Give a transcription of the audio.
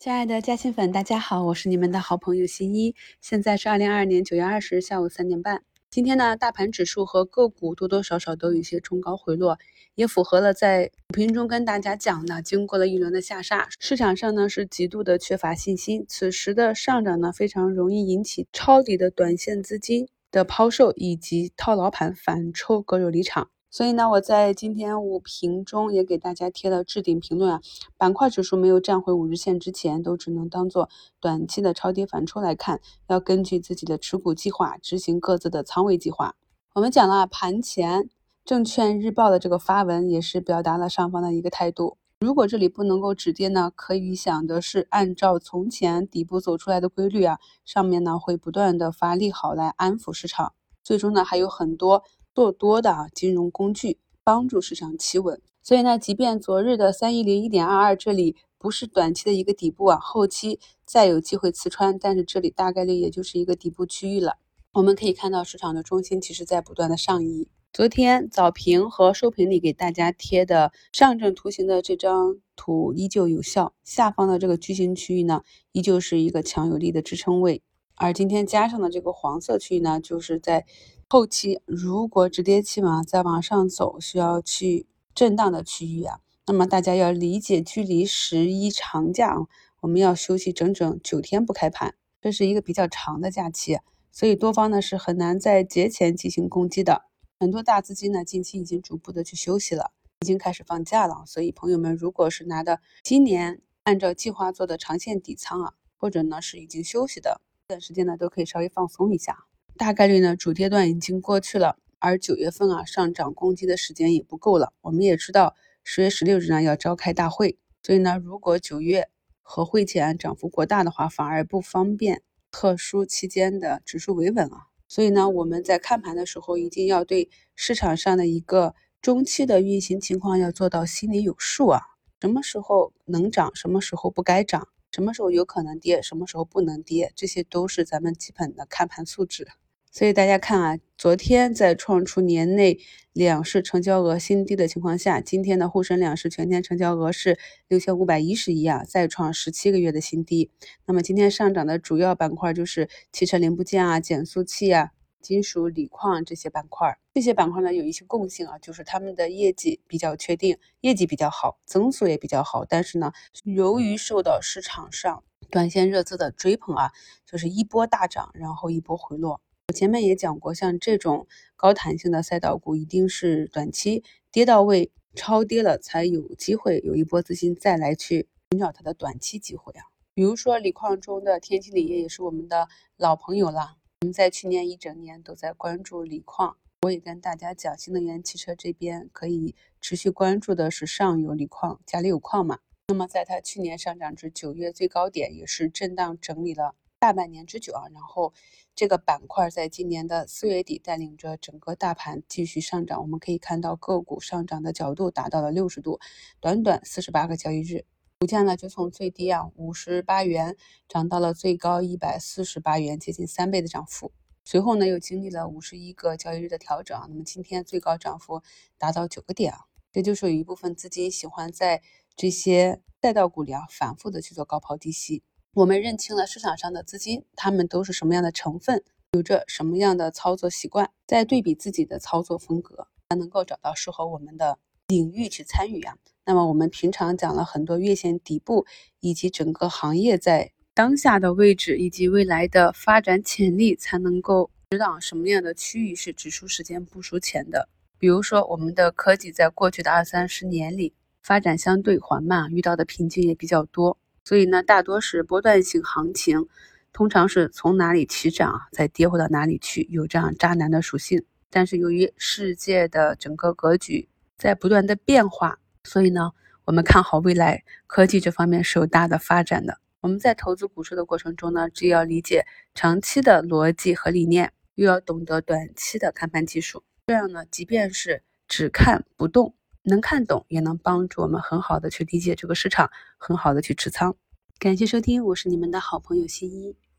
亲爱的嘉兴粉，大家好，我是你们的好朋友新一。现在是二零二二年九月二十日下午三点半。今天呢，大盘指数和个股多多少少都有一些冲高回落，也符合了在股评中跟大家讲的，经过了一轮的下杀，市场上呢是极度的缺乏信心。此时的上涨呢，非常容易引起抄底的短线资金的抛售，以及套牢盘反抽割肉离场。所以呢，我在今天午评中也给大家贴了置顶评论啊，板块指数没有站回五日线之前，都只能当做短期的超跌反抽来看，要根据自己的持股计划执行各自的仓位计划。我们讲了盘前证券日报的这个发文，也是表达了上方的一个态度。如果这里不能够止跌呢，可以想的是按照从前底部走出来的规律啊，上面呢会不断的发利好来安抚市场，最终呢还有很多。做多的啊，金融工具帮助市场企稳，所以呢，即便昨日的三一零一点二二这里不是短期的一个底部啊，后期再有机会刺穿，但是这里大概率也就是一个底部区域了。我们可以看到市场的中心其实在不断的上移。昨天早评和收评里给大家贴的上证图形的这张图依旧有效，下方的这个矩形区域呢，依旧是一个强有力的支撑位，而今天加上的这个黄色区域呢，就是在。后期如果止跌期嘛再往上走，需要去震荡的区域啊，那么大家要理解，距离十一长假啊，我们要休息整整九天不开盘，这是一个比较长的假期，所以多方呢是很难在节前进行攻击的。很多大资金呢近期已经逐步的去休息了，已经开始放假了，所以朋友们如果是拿的今年按照计划做的长线底仓啊，或者呢是已经休息的，这段时间呢都可以稍微放松一下。大概率呢，主跌段已经过去了，而九月份啊上涨攻击的时间也不够了。我们也知道十月十六日呢要召开大会，所以呢，如果九月和会前涨幅过大的话，反而不方便特殊期间的指数维稳啊。所以呢，我们在看盘的时候，一定要对市场上的一个中期的运行情况要做到心里有数啊。什么时候能涨，什么时候不该涨，什么时候有可能跌，什么时候不能跌，这些都是咱们基本的看盘素质。所以大家看啊，昨天在创出年内两市成交额新低的情况下，今天的沪深两市全天成交额是六千五百一十亿啊，再创十七个月的新低。那么今天上涨的主要板块就是汽车零部件啊、减速器啊、金属锂矿这些板块。这些板块呢有一些共性啊，就是他们的业绩比较确定，业绩比较好，增速也比较好。但是呢，由于受到市场上短线热资的追捧啊，就是一波大涨，然后一波回落。我前面也讲过，像这种高弹性的赛道股，一定是短期跌到位、超跌了，才有机会有一波资金再来去寻找它的短期机会啊。比如说锂矿中的天齐锂业也是我们的老朋友了。我们在去年一整年都在关注锂矿，我也跟大家讲，新能源汽车这边可以持续关注的是上游锂矿、嘉里有矿嘛。那么在它去年上涨至九月最高点，也是震荡整理了。大半年之久啊，然后这个板块在今年的四月底带领着整个大盘继续上涨，我们可以看到个股上涨的角度达到了六十度，短短四十八个交易日，股价呢就从最低啊五十八元涨到了最高一百四十八元，接近三倍的涨幅。随后呢又经历了五十一个交易日的调整，那么今天最高涨幅达到九个点啊，这就是有一部分资金喜欢在这些赛道股里啊反复的去做高抛低吸。我们认清了市场上的资金，他们都是什么样的成分，有着什么样的操作习惯，再对比自己的操作风格，才能够找到适合我们的领域去参与啊。那么我们平常讲了很多月线底部，以及整个行业在当下的位置以及未来的发展潜力，才能够知道什么样的区域是指数时间部署前的。比如说，我们的科技在过去的二三十年里发展相对缓慢，遇到的瓶颈也比较多。所以呢，大多是波段性行情，通常是从哪里起涨，再跌回到哪里去，有这样渣男的属性。但是由于世界的整个格局在不断的变化，所以呢，我们看好未来科技这方面是有大的发展的。我们在投资股市的过程中呢，既要理解长期的逻辑和理念，又要懂得短期的看盘技术。这样呢，即便是只看不动。能看懂，也能帮助我们很好的去理解这个市场，很好的去持仓。感谢收听，我是你们的好朋友新一。